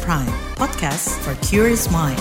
Prime, podcast for curious mind.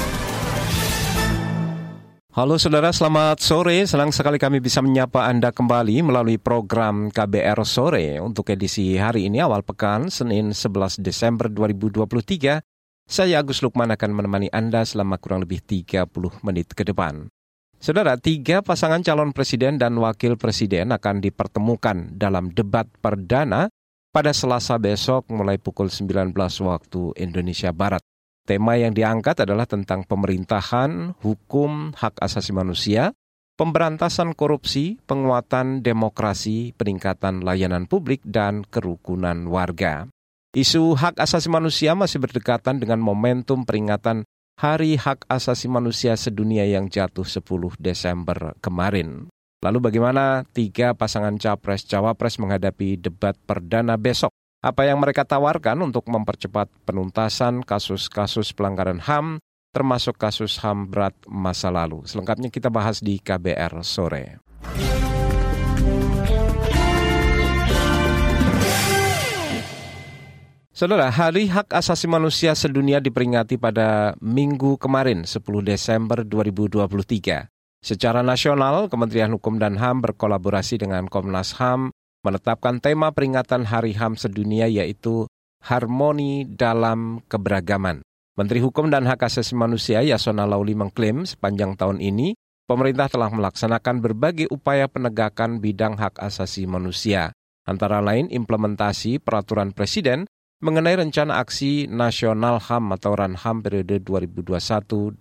Halo saudara, selamat sore. Senang sekali kami bisa menyapa Anda kembali melalui program KBR Sore untuk edisi hari ini awal pekan, Senin 11 Desember 2023. Saya Agus Lukman akan menemani Anda selama kurang lebih 30 menit ke depan. Saudara, tiga pasangan calon presiden dan wakil presiden akan dipertemukan dalam debat perdana pada Selasa besok mulai pukul 19 waktu Indonesia Barat. Tema yang diangkat adalah tentang pemerintahan, hukum, hak asasi manusia, pemberantasan korupsi, penguatan demokrasi, peningkatan layanan publik, dan kerukunan warga. Isu hak asasi manusia masih berdekatan dengan momentum peringatan Hari Hak Asasi Manusia Sedunia yang jatuh 10 Desember kemarin. Lalu bagaimana tiga pasangan capres-cawapres menghadapi debat perdana besok? apa yang mereka tawarkan untuk mempercepat penuntasan kasus-kasus pelanggaran HAM, termasuk kasus HAM berat masa lalu. Selengkapnya kita bahas di KBR sore. Saudara, Hari Hak Asasi Manusia Sedunia diperingati pada minggu kemarin, 10 Desember 2023. Secara nasional, Kementerian Hukum dan HAM berkolaborasi dengan Komnas HAM menetapkan tema peringatan Hari HAM sedunia yaitu Harmoni dalam Keberagaman. Menteri Hukum dan Hak Asasi Manusia Yasona Lauli mengklaim sepanjang tahun ini pemerintah telah melaksanakan berbagai upaya penegakan bidang hak asasi manusia, antara lain implementasi peraturan presiden mengenai rencana aksi nasional HAM atau RANHAM periode 2021-2025.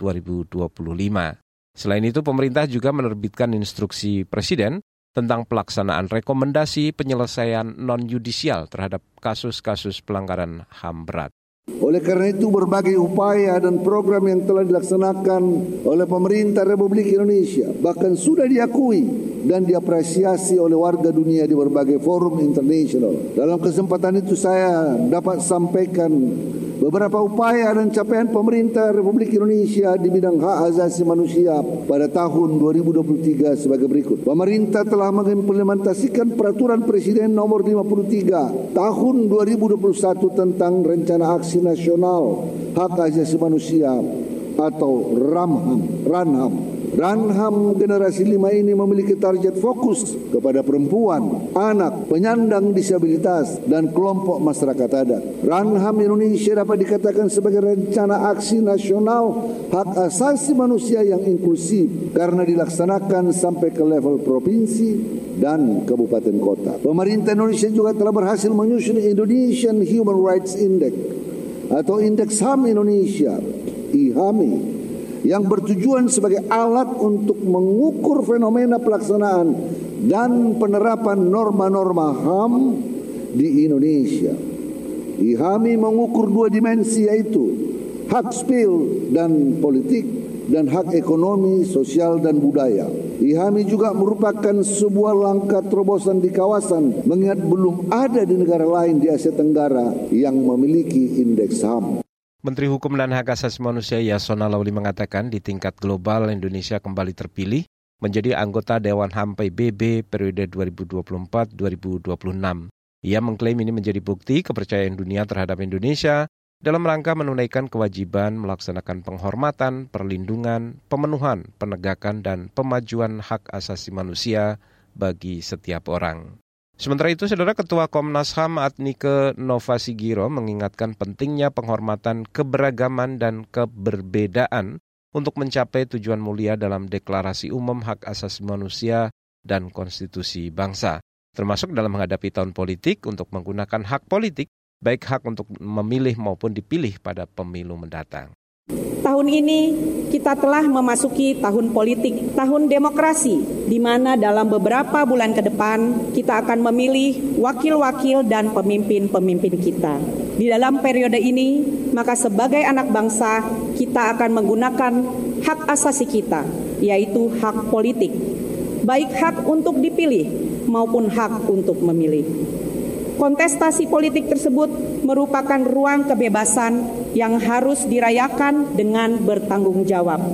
Selain itu, pemerintah juga menerbitkan instruksi presiden tentang pelaksanaan rekomendasi penyelesaian non-yudisial terhadap kasus-kasus pelanggaran HAM berat. Oleh karena itu berbagai upaya dan program yang telah dilaksanakan oleh pemerintah Republik Indonesia bahkan sudah diakui dan diapresiasi oleh warga dunia di berbagai forum internasional. Dalam kesempatan itu saya dapat sampaikan beberapa upaya dan capaian pemerintah Republik Indonesia di bidang hak asasi manusia pada tahun 2023 sebagai berikut. Pemerintah telah mengimplementasikan peraturan Presiden nomor 53 tahun 2021 tentang rencana aksi nasional hak asasi manusia atau RAMHAM, RANHAM Ranham generasi lima ini memiliki target fokus kepada perempuan, anak, penyandang disabilitas, dan kelompok masyarakat adat. Ranham Indonesia dapat dikatakan sebagai rencana aksi nasional hak asasi manusia yang inklusif karena dilaksanakan sampai ke level provinsi dan kabupaten kota. Pemerintah Indonesia juga telah berhasil menyusun Indonesian Human Rights Index atau Indeks HAM Indonesia, IHAMI yang bertujuan sebagai alat untuk mengukur fenomena pelaksanaan dan penerapan norma-norma HAM di Indonesia. IHAMI mengukur dua dimensi yaitu hak sipil dan politik dan hak ekonomi, sosial dan budaya. IHAMI juga merupakan sebuah langkah terobosan di kawasan mengingat belum ada di negara lain di Asia Tenggara yang memiliki indeks HAM. Menteri Hukum dan Hak Asasi Manusia Yasona Lauli mengatakan di tingkat global Indonesia kembali terpilih menjadi anggota Dewan HAM PBB periode 2024-2026. Ia mengklaim ini menjadi bukti kepercayaan dunia terhadap Indonesia dalam rangka menunaikan kewajiban melaksanakan penghormatan, perlindungan, pemenuhan, penegakan, dan pemajuan hak asasi manusia bagi setiap orang. Sementara itu, Saudara Ketua Komnas HAM Adnike Giro mengingatkan pentingnya penghormatan keberagaman dan keberbedaan untuk mencapai tujuan mulia dalam Deklarasi Umum Hak Asasi Manusia dan Konstitusi Bangsa, termasuk dalam menghadapi tahun politik untuk menggunakan hak politik, baik hak untuk memilih maupun dipilih pada pemilu mendatang. Tahun ini kita telah memasuki tahun politik, tahun demokrasi, di mana dalam beberapa bulan ke depan kita akan memilih wakil-wakil dan pemimpin-pemimpin kita. Di dalam periode ini, maka sebagai anak bangsa, kita akan menggunakan hak asasi kita, yaitu hak politik, baik hak untuk dipilih maupun hak untuk memilih. Kontestasi politik tersebut merupakan ruang kebebasan yang harus dirayakan dengan bertanggung jawab.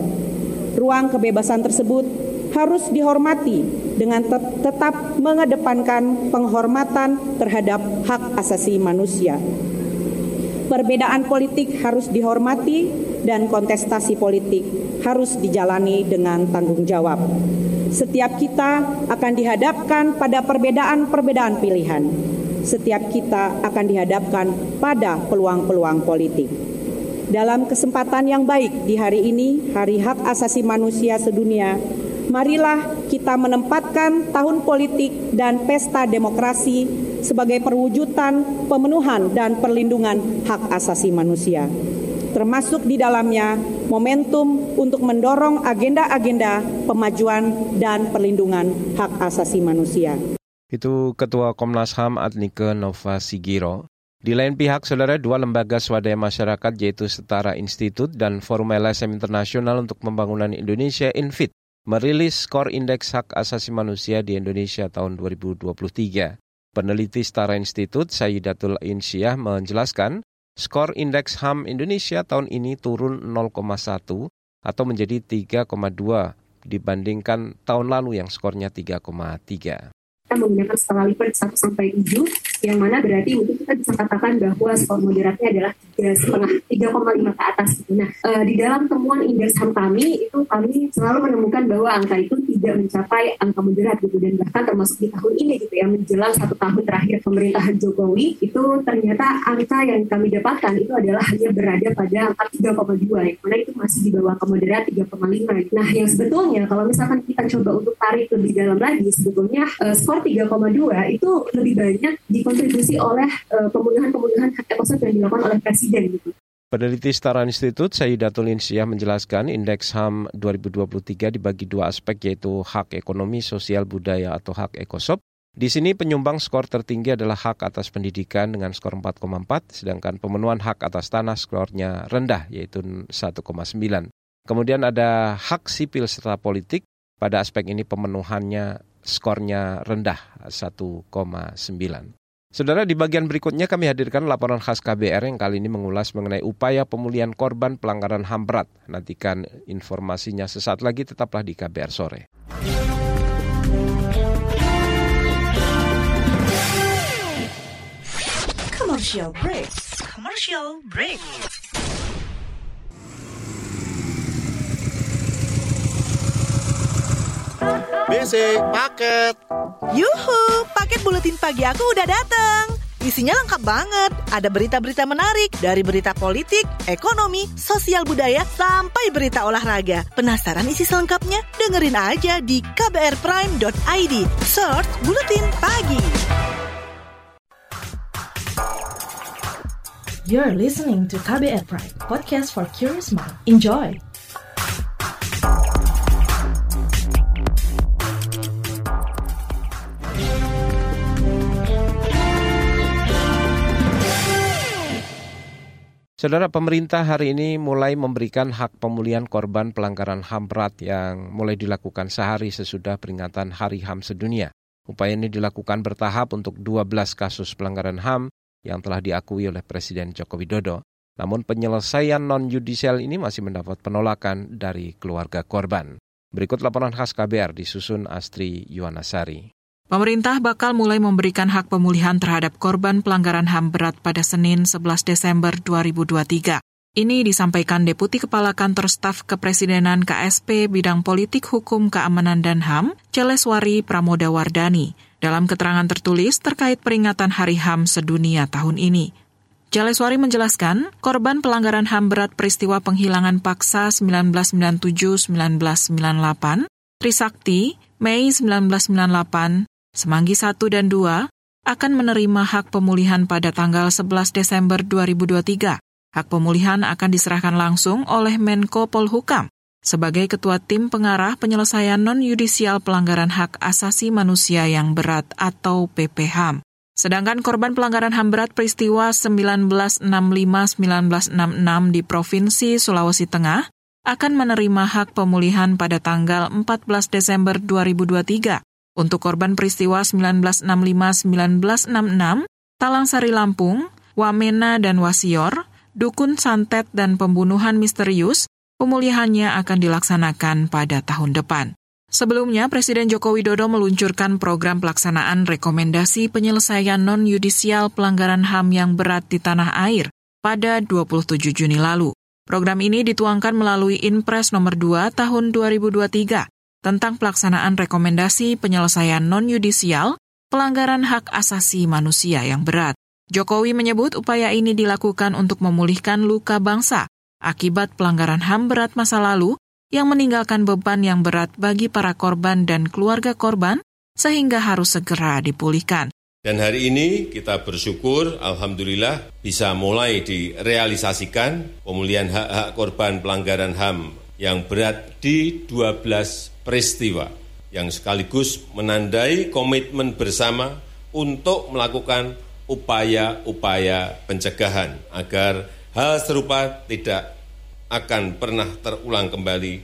Ruang kebebasan tersebut harus dihormati dengan tetap mengedepankan penghormatan terhadap hak asasi manusia. Perbedaan politik harus dihormati dan kontestasi politik harus dijalani dengan tanggung jawab. Setiap kita akan dihadapkan pada perbedaan-perbedaan pilihan. Setiap kita akan dihadapkan pada peluang-peluang politik. Dalam kesempatan yang baik di hari ini, Hari Hak Asasi Manusia Sedunia, marilah kita menempatkan tahun politik dan pesta demokrasi sebagai perwujudan pemenuhan dan perlindungan hak asasi manusia. Termasuk di dalamnya momentum untuk mendorong agenda-agenda pemajuan dan perlindungan hak asasi manusia. Itu Ketua Komnas HAM Adnike Nova Sigiro. Di lain pihak, saudara, dua lembaga swadaya masyarakat yaitu Setara Institut dan Forum LSM Internasional untuk Pembangunan Indonesia INFIT merilis skor indeks hak asasi manusia di Indonesia tahun 2023. Peneliti Setara Institut Sayyidatul Insyah menjelaskan, skor indeks HAM Indonesia tahun ini turun 0,1 atau menjadi 3,2 dibandingkan tahun lalu yang skornya 3,3 kita menggunakan skala Likert 1 sampai 7 yang mana berarti mungkin kita bisa katakan bahwa skor moderatnya adalah tiga setengah 3,5 ke atas gitu. Nah uh, di dalam temuan indeks HAM kami itu kami selalu menemukan bahwa angka itu tidak mencapai angka moderat gitu dan bahkan termasuk di tahun ini gitu ya menjelang satu tahun terakhir pemerintahan Jokowi itu ternyata angka yang kami dapatkan itu adalah hanya berada pada angka 3,2 yang mana itu masih di bawah angka moderat 3,5. Nah yang sebetulnya kalau misalkan kita coba untuk tarik lebih dalam lagi sebetulnya uh, skor skor 3,2 itu lebih banyak dikontribusi oleh uh, pemenuhan-pemenuhan hak ekosistem yang dilakukan oleh Presiden gitu. Peneliti Setara Institut Sayyidatul Insyah menjelaskan indeks HAM 2023 dibagi dua aspek yaitu hak ekonomi, sosial, budaya atau hak ekosop. Di sini penyumbang skor tertinggi adalah hak atas pendidikan dengan skor 4,4, sedangkan pemenuhan hak atas tanah skornya rendah yaitu 1,9. Kemudian ada hak sipil serta politik, pada aspek ini pemenuhannya skornya rendah 1,9. Saudara, di bagian berikutnya kami hadirkan laporan khas KBR yang kali ini mengulas mengenai upaya pemulihan korban pelanggaran HAM berat. Nantikan informasinya sesaat lagi, tetaplah di KBR sore. Commercial break. Commercial break. BC paket. Yuhu, paket buletin pagi aku udah datang. Isinya lengkap banget. Ada berita-berita menarik dari berita politik, ekonomi, sosial budaya, sampai berita olahraga. Penasaran isi selengkapnya? Dengerin aja di kbrprime.id. Search Buletin Pagi. You're listening to KBR Prime, podcast for curious mind. Enjoy! Saudara pemerintah hari ini mulai memberikan hak pemulihan korban pelanggaran HAM berat yang mulai dilakukan sehari sesudah peringatan Hari HAM sedunia. Upaya ini dilakukan bertahap untuk 12 kasus pelanggaran HAM yang telah diakui oleh Presiden Joko Widodo. Namun penyelesaian non-yudisial ini masih mendapat penolakan dari keluarga korban. Berikut laporan khas KBR disusun Astri Yuwanasari. Pemerintah bakal mulai memberikan hak pemulihan terhadap korban pelanggaran HAM berat pada Senin 11 Desember 2023. Ini disampaikan Deputi Kepala Kantor Staf Kepresidenan KSP Bidang Politik Hukum Keamanan dan HAM, Celeswari Pramoda Wardani, dalam keterangan tertulis terkait peringatan Hari HAM sedunia tahun ini. Jaleswari menjelaskan, korban pelanggaran HAM berat peristiwa penghilangan paksa 1997-1998, Trisakti, Mei 1998, Semanggi 1 dan 2 akan menerima hak pemulihan pada tanggal 11 Desember 2023. Hak pemulihan akan diserahkan langsung oleh Menko Polhukam sebagai ketua tim pengarah penyelesaian non-yudisial pelanggaran hak asasi manusia yang berat atau PPHAM. Sedangkan korban pelanggaran HAM berat peristiwa 1965-1966 di Provinsi Sulawesi Tengah akan menerima hak pemulihan pada tanggal 14 Desember 2023. Untuk korban peristiwa 1965-1966, Talang Sari Lampung, Wamena dan Wasior, Dukun Santet dan pembunuhan misterius, pemulihannya akan dilaksanakan pada tahun depan. Sebelumnya, Presiden Joko Widodo meluncurkan program pelaksanaan rekomendasi penyelesaian non-yudisial pelanggaran HAM yang berat di tanah air pada 27 Juni lalu. Program ini dituangkan melalui Inpres nomor 2 tahun 2023 tentang pelaksanaan rekomendasi penyelesaian non-yudisial pelanggaran hak asasi manusia yang berat. Jokowi menyebut upaya ini dilakukan untuk memulihkan luka bangsa akibat pelanggaran HAM berat masa lalu yang meninggalkan beban yang berat bagi para korban dan keluarga korban sehingga harus segera dipulihkan. Dan hari ini kita bersyukur, Alhamdulillah, bisa mulai direalisasikan pemulihan hak-hak korban pelanggaran HAM yang berat di 12 peristiwa, yang sekaligus menandai komitmen bersama untuk melakukan upaya-upaya pencegahan agar hal serupa tidak akan pernah terulang kembali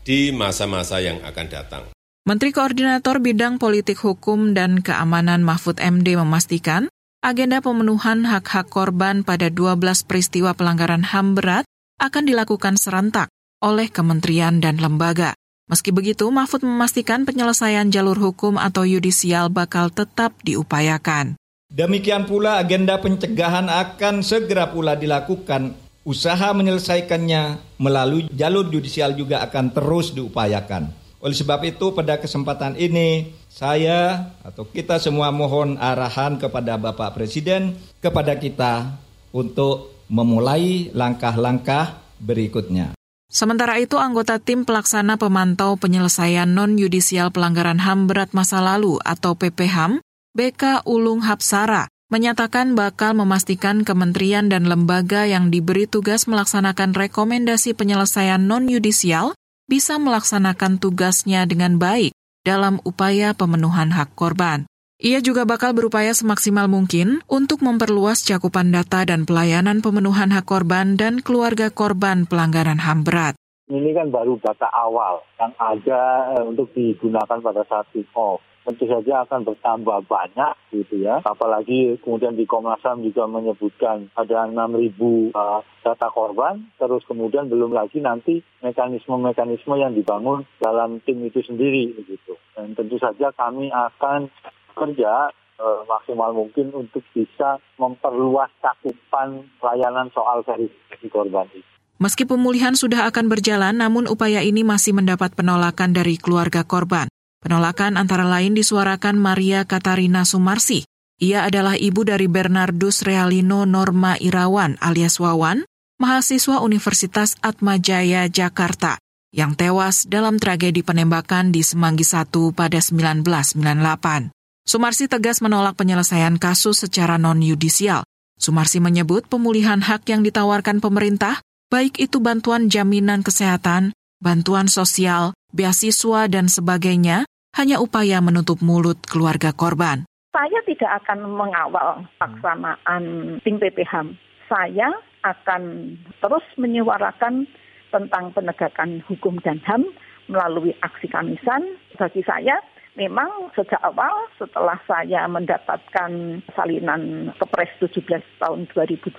di masa-masa yang akan datang. Menteri Koordinator Bidang Politik Hukum dan Keamanan Mahfud MD memastikan agenda pemenuhan hak-hak korban pada 12 peristiwa pelanggaran HAM berat akan dilakukan serentak oleh kementerian dan lembaga. Meski begitu, Mahfud memastikan penyelesaian jalur hukum atau yudisial bakal tetap diupayakan. Demikian pula agenda pencegahan akan segera pula dilakukan. Usaha menyelesaikannya melalui jalur yudisial juga akan terus diupayakan. Oleh sebab itu pada kesempatan ini saya atau kita semua mohon arahan kepada Bapak Presiden kepada kita untuk memulai langkah-langkah berikutnya. Sementara itu, anggota tim pelaksana pemantau penyelesaian non-yudisial pelanggaran HAM berat masa lalu atau PPHAM, BK Ulung Hapsara, menyatakan bakal memastikan kementerian dan lembaga yang diberi tugas melaksanakan rekomendasi penyelesaian non-yudisial bisa melaksanakan tugasnya dengan baik dalam upaya pemenuhan hak korban. Ia juga bakal berupaya semaksimal mungkin untuk memperluas cakupan data dan pelayanan pemenuhan hak korban dan keluarga korban pelanggaran HAM berat. Ini kan baru data awal yang ada eh, untuk digunakan pada saat kick-off tentu saja akan bertambah banyak gitu ya. Apalagi kemudian di Komnas HAM juga menyebutkan ada 6.000 uh, data korban, terus kemudian belum lagi nanti mekanisme-mekanisme yang dibangun dalam tim itu sendiri gitu. Dan tentu saja kami akan kerja uh, maksimal mungkin untuk bisa memperluas cakupan pelayanan soal verifikasi korban itu. Meski pemulihan sudah akan berjalan, namun upaya ini masih mendapat penolakan dari keluarga korban. Penolakan antara lain disuarakan Maria Katarina Sumarsi. Ia adalah ibu dari Bernardus Realino Norma Irawan alias Wawan, mahasiswa Universitas Atmajaya Jakarta, yang tewas dalam tragedi penembakan di Semanggi I pada 1998. Sumarsi tegas menolak penyelesaian kasus secara non-yudisial. Sumarsi menyebut pemulihan hak yang ditawarkan pemerintah, baik itu bantuan jaminan kesehatan, bantuan sosial, beasiswa, dan sebagainya, hanya upaya menutup mulut keluarga korban. Saya tidak akan mengawal pelaksanaan tim PPHAM. Saya akan terus menyuarakan tentang penegakan hukum dan HAM melalui aksi kamisan. Bagi saya, memang sejak awal setelah saya mendapatkan salinan Kepres 17 tahun 2020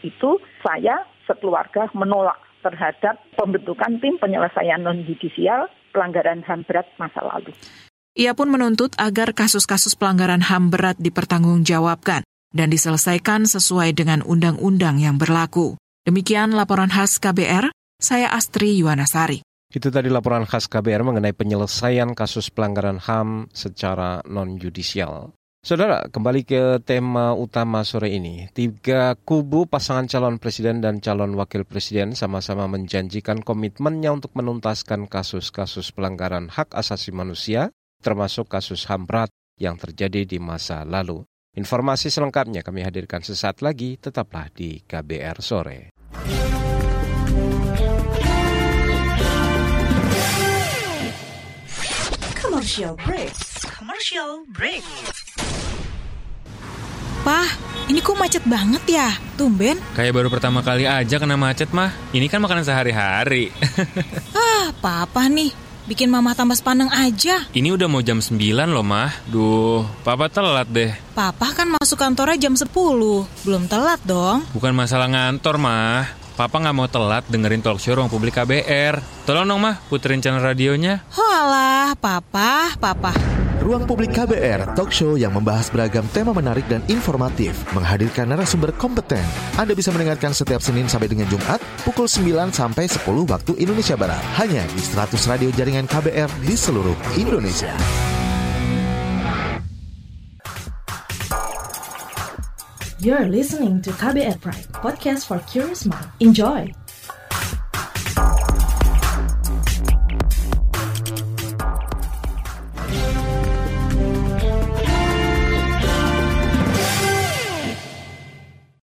itu, saya sekeluarga menolak terhadap pembentukan tim penyelesaian non-judisial pelanggaran HAM berat masa lalu. Ia pun menuntut agar kasus-kasus pelanggaran HAM berat dipertanggungjawabkan dan diselesaikan sesuai dengan undang-undang yang berlaku. Demikian laporan khas KBR, saya Astri Yuwanasari. Itu tadi laporan khas KBR mengenai penyelesaian kasus pelanggaran HAM secara non-judisial. Saudara, kembali ke tema utama sore ini. Tiga kubu pasangan calon presiden dan calon wakil presiden sama-sama menjanjikan komitmennya untuk menuntaskan kasus-kasus pelanggaran hak asasi manusia, termasuk kasus HAM berat yang terjadi di masa lalu. Informasi selengkapnya kami hadirkan sesaat lagi, tetaplah di KBR Sore. Commercial break. Commercial break. Pah, ini kok macet banget ya? Tumben. Kayak baru pertama kali aja kena macet mah. Ini kan makanan sehari-hari. ah, papa nih. Bikin mama tambah sepaneng aja. Ini udah mau jam 9 loh, mah. Duh, papa telat deh. Papa kan masuk kantornya jam 10. Belum telat dong. Bukan masalah ngantor, mah. Papa nggak mau telat dengerin talk show ruang publik KBR. Tolong dong, mah, puterin channel radionya. Halah, papa, papa. Ruang Publik KBR, talk show yang membahas beragam tema menarik dan informatif, menghadirkan narasumber kompeten. Anda bisa mendengarkan setiap Senin sampai dengan Jumat pukul 9 sampai 10 waktu Indonesia Barat. Hanya di 100 radio jaringan KBR di seluruh Indonesia. You're listening to KBR Pride, podcast for curious mind. Enjoy!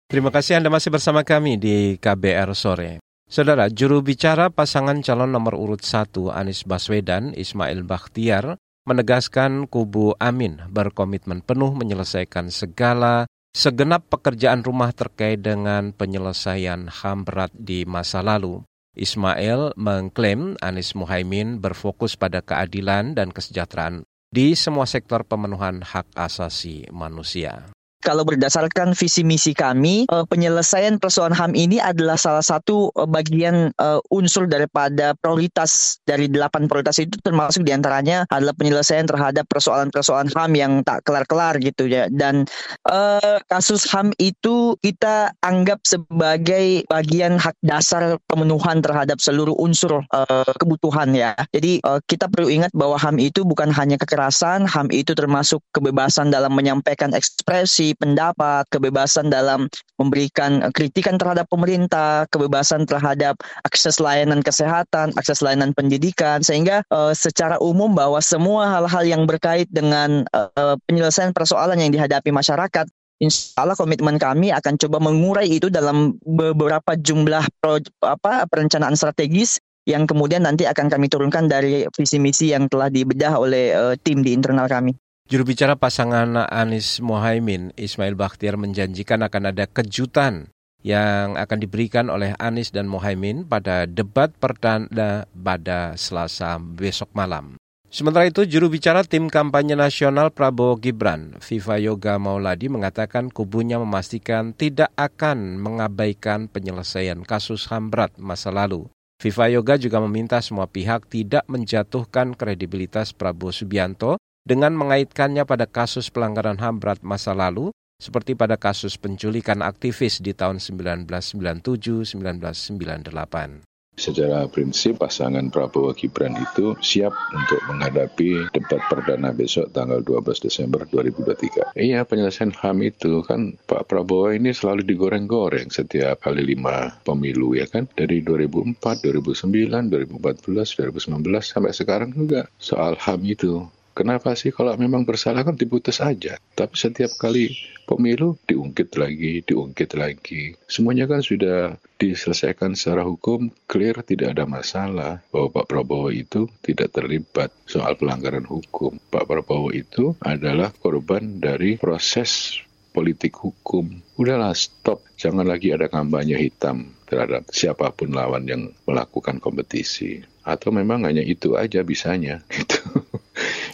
Terima kasih Anda masih bersama kami di KBR Sore. Saudara, juru bicara pasangan calon nomor urut 1 Anies Baswedan, Ismail Bakhtiar, menegaskan kubu Amin berkomitmen penuh menyelesaikan segala segenap pekerjaan rumah terkait dengan penyelesaian HAM berat di masa lalu. Ismail mengklaim Anies Muhaimin berfokus pada keadilan dan kesejahteraan di semua sektor pemenuhan hak asasi manusia kalau berdasarkan visi misi kami, uh, penyelesaian persoalan HAM ini adalah salah satu uh, bagian uh, unsur daripada prioritas dari delapan prioritas itu termasuk di antaranya adalah penyelesaian terhadap persoalan-persoalan HAM yang tak kelar-kelar gitu ya. Dan uh, kasus HAM itu kita anggap sebagai bagian hak dasar pemenuhan terhadap seluruh unsur uh, kebutuhan ya. Jadi uh, kita perlu ingat bahwa HAM itu bukan hanya kekerasan, HAM itu termasuk kebebasan dalam menyampaikan ekspresi pendapat, kebebasan dalam memberikan kritikan terhadap pemerintah, kebebasan terhadap akses layanan kesehatan, akses layanan pendidikan, sehingga uh, secara umum bahwa semua hal-hal yang berkait dengan uh, penyelesaian persoalan yang dihadapi masyarakat Insya Allah komitmen kami akan coba mengurai itu dalam beberapa jumlah pro, apa perencanaan strategis yang kemudian nanti akan kami turunkan dari visi misi yang telah dibedah oleh uh, tim di internal kami. Juru bicara pasangan Anies Mohaimin, Ismail Bakhtiar menjanjikan akan ada kejutan yang akan diberikan oleh Anies dan Mohaimin pada debat perdana pada Selasa besok malam. Sementara itu, juru bicara tim kampanye nasional Prabowo Gibran, Viva Yoga Mauladi mengatakan kubunya memastikan tidak akan mengabaikan penyelesaian kasus HAM berat masa lalu. Viva Yoga juga meminta semua pihak tidak menjatuhkan kredibilitas Prabowo Subianto dengan mengaitkannya pada kasus pelanggaran HAM berat masa lalu seperti pada kasus penculikan aktivis di tahun 1997-1998. Secara prinsip pasangan Prabowo Gibran itu siap untuk menghadapi debat perdana besok tanggal 12 Desember 2023. Iya penyelesaian HAM itu kan Pak Prabowo ini selalu digoreng-goreng setiap kali lima pemilu ya kan. Dari 2004, 2009, 2014, 2019 sampai sekarang juga soal HAM itu Kenapa sih kalau memang bersalah kan diputus aja. Tapi setiap kali pemilu diungkit lagi, diungkit lagi. Semuanya kan sudah diselesaikan secara hukum, clear, tidak ada masalah bahwa Pak Prabowo itu tidak terlibat soal pelanggaran hukum. Pak Prabowo itu adalah korban dari proses politik hukum. Udahlah stop, jangan lagi ada kampanye hitam terhadap siapa pun lawan yang melakukan kompetisi. Atau memang hanya itu aja bisanya. Gitu.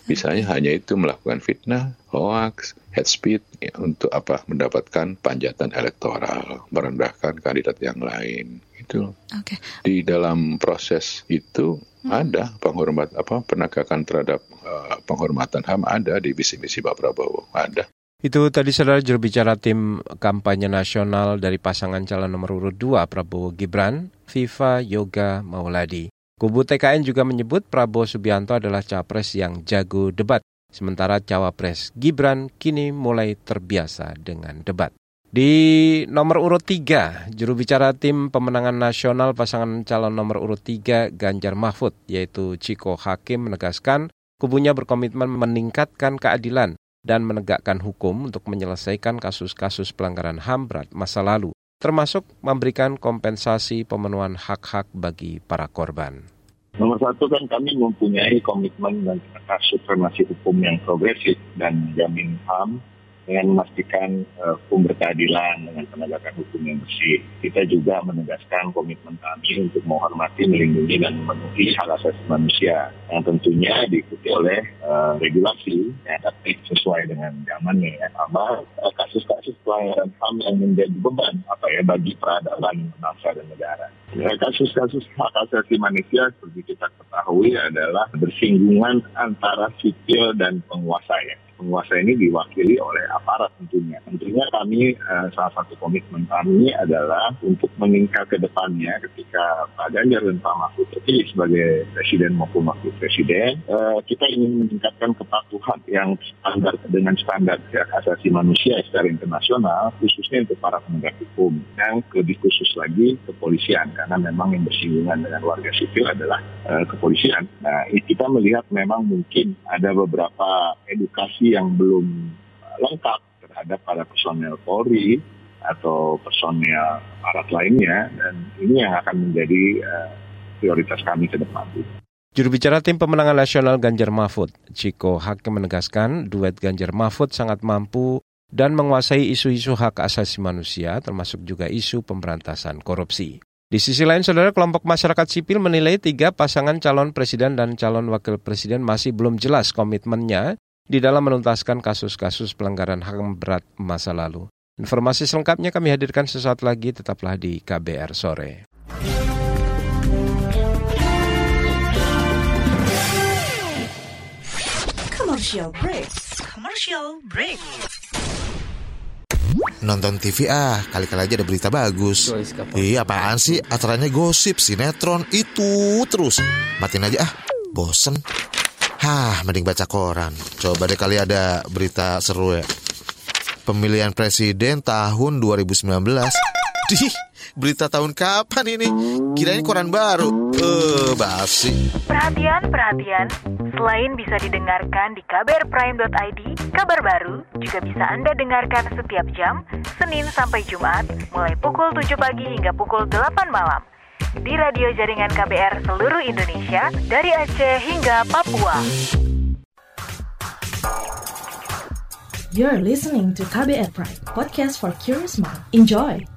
Misalnya hanya itu melakukan fitnah, hoax, head speed ya, untuk apa? Mendapatkan panjatan elektoral, merendahkan kandidat yang lain. Itu. Okay. Di dalam proses itu hmm. ada penghormat apa penegakan terhadap uh, penghormatan HAM ada di visi misi Pak Prabowo ada. Itu tadi saudara jurubicara tim kampanye nasional dari pasangan calon nomor urut 2 Prabowo Gibran, Viva Yoga Mauladi. Kubu TKN juga menyebut Prabowo Subianto adalah capres yang jago debat, sementara cawapres Gibran kini mulai terbiasa dengan debat. Di nomor urut 3, juru bicara tim pemenangan nasional pasangan calon nomor urut 3 Ganjar Mahfud, yaitu Ciko Hakim menegaskan kubunya berkomitmen meningkatkan keadilan dan menegakkan hukum untuk menyelesaikan kasus-kasus pelanggaran HAM berat masa lalu termasuk memberikan kompensasi pemenuhan hak-hak bagi para korban. Nomor satu kan kami mempunyai komitmen dan supremasi hukum yang progresif dan jamin HAM dengan memastikan hukum berkeadilan dengan penegakan hukum yang bersih. Kita juga menegaskan komitmen kami untuk menghormati, melindungi, dan memenuhi hak asasi manusia yang tentunya diikuti oleh uh, regulasi yang tapi sesuai dengan zamannya. Ya. Sama uh, kasus-kasus pelanggaran HAM yang menjadi beban apa ya bagi peradaban bangsa dan negara. Ya, kasus-kasus hak asasi manusia seperti kita ketahui adalah bersinggungan antara sipil dan penguasa ya penguasa ini diwakili oleh aparat tentunya. Tentunya kami uh, salah satu komitmen kami adalah untuk meningkat ke depannya ketika Pak Ganjar dan Pak Mahfud terpilih sebagai presiden maupun wakil presiden, uh, kita ingin meningkatkan kepatuhan yang standar dengan standar hak asasi manusia secara internasional, khususnya untuk para penegak hukum. Yang lebih khusus lagi kepolisian, karena memang yang bersinggungan dengan warga sipil adalah uh, kepolisian. Nah, kita melihat memang mungkin ada beberapa edukasi yang belum lengkap terhadap para personel Polri atau personel aparat lainnya dan ini yang akan menjadi uh, prioritas kami ke depan. Juru bicara tim pemenangan nasional Ganjar Mahfud, Ciko Hakim menegaskan duet Ganjar Mahfud sangat mampu dan menguasai isu-isu hak asasi manusia termasuk juga isu pemberantasan korupsi. Di sisi lain, saudara kelompok masyarakat sipil menilai tiga pasangan calon presiden dan calon wakil presiden masih belum jelas komitmennya di dalam menuntaskan kasus-kasus pelanggaran HAM berat masa lalu. Informasi selengkapnya kami hadirkan sesaat lagi, tetaplah di KBR Sore. Commercial break. Commercial break. Nonton TV ah, kali-kali aja ada berita bagus. Iya apaan sih? Acaranya gosip, sinetron, itu terus. Matiin aja ah, bosen. Hah, mending baca koran. Coba deh kali ada berita seru ya. Pemilihan presiden tahun 2019. Dih, berita tahun kapan ini? Kirain koran baru. Eh, basi. Perhatian, perhatian. Selain bisa didengarkan di kbrprime.id, kabar baru juga bisa Anda dengarkan setiap jam, Senin sampai Jumat, mulai pukul 7 pagi hingga pukul 8 malam di radio jaringan KBR seluruh Indonesia dari Aceh hingga Papua. You're listening to KBR Pride, podcast for curious mind. Enjoy!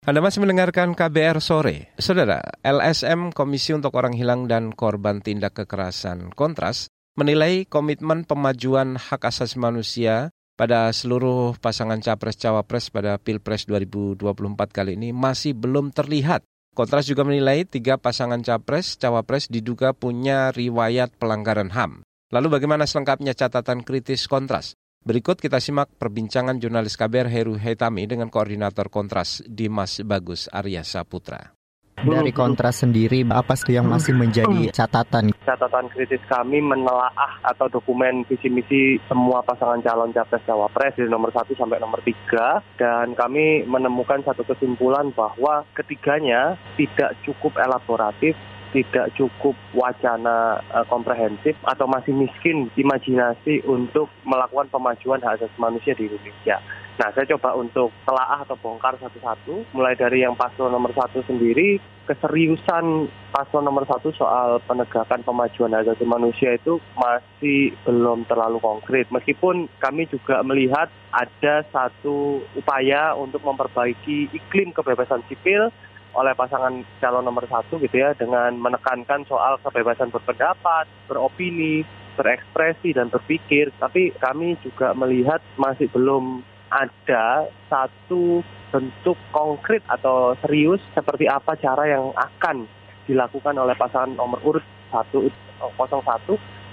Anda masih mendengarkan KBR sore. Saudara, LSM Komisi untuk Orang Hilang dan Korban Tindak Kekerasan Kontras menilai komitmen pemajuan hak asasi manusia pada seluruh pasangan capres-cawapres pada Pilpres 2024 kali ini masih belum terlihat. Kontras juga menilai tiga pasangan capres-cawapres diduga punya riwayat pelanggaran HAM. Lalu bagaimana selengkapnya catatan kritis Kontras? Berikut kita simak perbincangan jurnalis KBR Heru Hetami dengan koordinator Kontras Dimas Bagus Arya Saputra. Dari Kontras sendiri, apa sih yang masih menjadi catatan? Catatan kritis kami menelaah atau dokumen visi misi semua pasangan calon capres cawapres dari nomor 1 sampai nomor 3 dan kami menemukan satu kesimpulan bahwa ketiganya tidak cukup elaboratif tidak cukup wacana uh, komprehensif atau masih miskin imajinasi untuk melakukan pemajuan hak asasi manusia di Indonesia. Nah, saya coba untuk telaah atau bongkar satu-satu, mulai dari yang paslon nomor satu sendiri, keseriusan paslon nomor satu soal penegakan pemajuan hak asasi manusia itu masih belum terlalu konkret. Meskipun kami juga melihat ada satu upaya untuk memperbaiki iklim kebebasan sipil oleh pasangan calon nomor satu gitu ya dengan menekankan soal kebebasan berpendapat, beropini, berekspresi dan berpikir. Tapi kami juga melihat masih belum ada satu bentuk konkret atau serius seperti apa cara yang akan dilakukan oleh pasangan nomor urut 101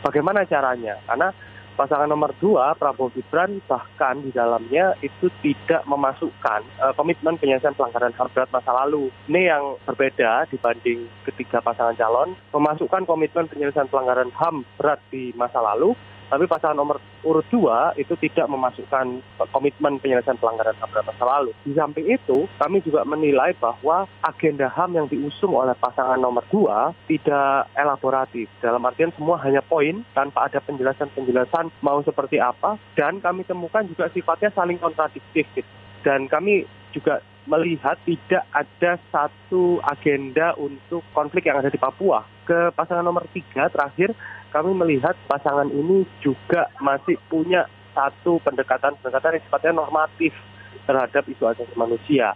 bagaimana caranya karena Pasangan nomor dua, Prabowo Gibran, bahkan di dalamnya itu tidak memasukkan uh, komitmen penyelesaian pelanggaran HAM berat masa lalu. Ini yang berbeda dibanding ketiga pasangan calon, memasukkan komitmen penyelesaian pelanggaran HAM berat di masa lalu, tapi pasangan nomor urut dua itu tidak memasukkan komitmen penyelesaian pelanggaran HAM berat masa lalu. Di samping itu, kami juga menilai bahwa agenda HAM yang diusung oleh pasangan nomor dua tidak elaboratif. Dalam artian semua hanya poin tanpa ada penjelasan-penjelasan mau seperti apa. Dan kami temukan juga sifatnya saling kontradiktif. Dan kami juga melihat tidak ada satu agenda untuk konflik yang ada di Papua. Ke pasangan nomor tiga terakhir, kami melihat pasangan ini juga masih punya satu pendekatan-pendekatan yang sifatnya normatif terhadap isu asasi manusia.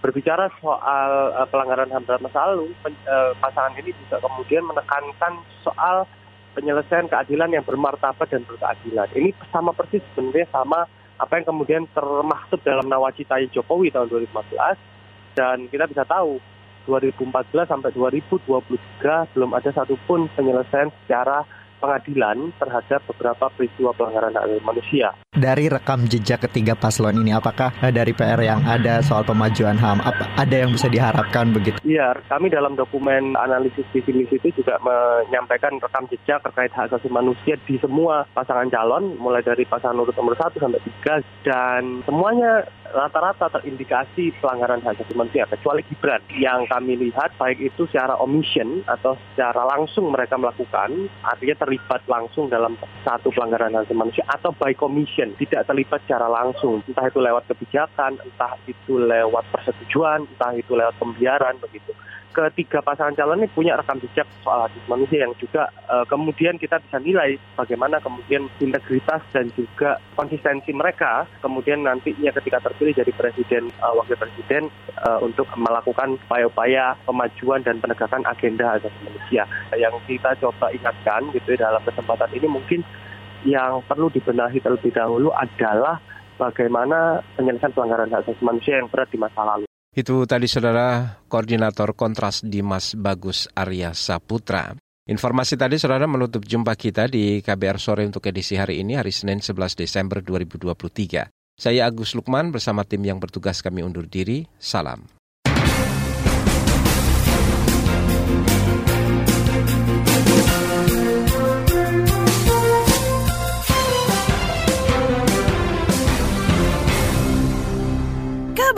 Berbicara soal uh, pelanggaran HAM berat masa lalu, uh, pasangan ini juga kemudian menekankan soal penyelesaian keadilan yang bermartabat dan berkeadilan. Ini sama persis sebenarnya sama apa yang kemudian termaktub dalam nawacita Jokowi tahun 2015 dan kita bisa tahu 2014 sampai 2023 belum ada satupun penyelesaian secara pengadilan terhadap beberapa peristiwa pelanggaran hak asasi manusia. Dari rekam jejak ketiga paslon ini, apakah eh, dari PR yang ada soal pemajuan HAM, apa ada yang bisa diharapkan begitu? Iya, kami dalam dokumen analisis visi misi itu juga menyampaikan rekam jejak terkait hak asasi manusia di semua pasangan calon, mulai dari pasangan urut nomor 1 sampai 3, dan semuanya rata-rata terindikasi pelanggaran hak asasi manusia kecuali Gibran yang kami lihat baik itu secara omission atau secara langsung mereka melakukan artinya terlibat langsung dalam satu pelanggaran hak asasi manusia atau by commission tidak terlibat secara langsung. Entah itu lewat kebijakan entah itu lewat persetujuan entah itu lewat pembiaran begitu. Ketiga pasangan calon ini punya rekam jejak soal hak manusia yang juga uh, kemudian kita bisa nilai bagaimana kemudian integritas dan juga konsistensi mereka. Kemudian nantinya ketika terpilih jadi presiden uh, wakil presiden uh, untuk melakukan upaya-upaya pemajuan dan penegakan agenda hak manusia. Yang kita coba ingatkan gitu ya, dalam kesempatan ini mungkin yang perlu dibenahi terlebih dahulu adalah bagaimana penyelesaian pelanggaran hak asasi manusia yang berat di masa lalu. Itu tadi saudara koordinator kontras Dimas Bagus Arya Saputra. Informasi tadi saudara menutup jumpa kita di KBR sore untuk edisi hari ini hari Senin 11 Desember 2023. Saya Agus Lukman bersama tim yang bertugas kami undur diri. Salam.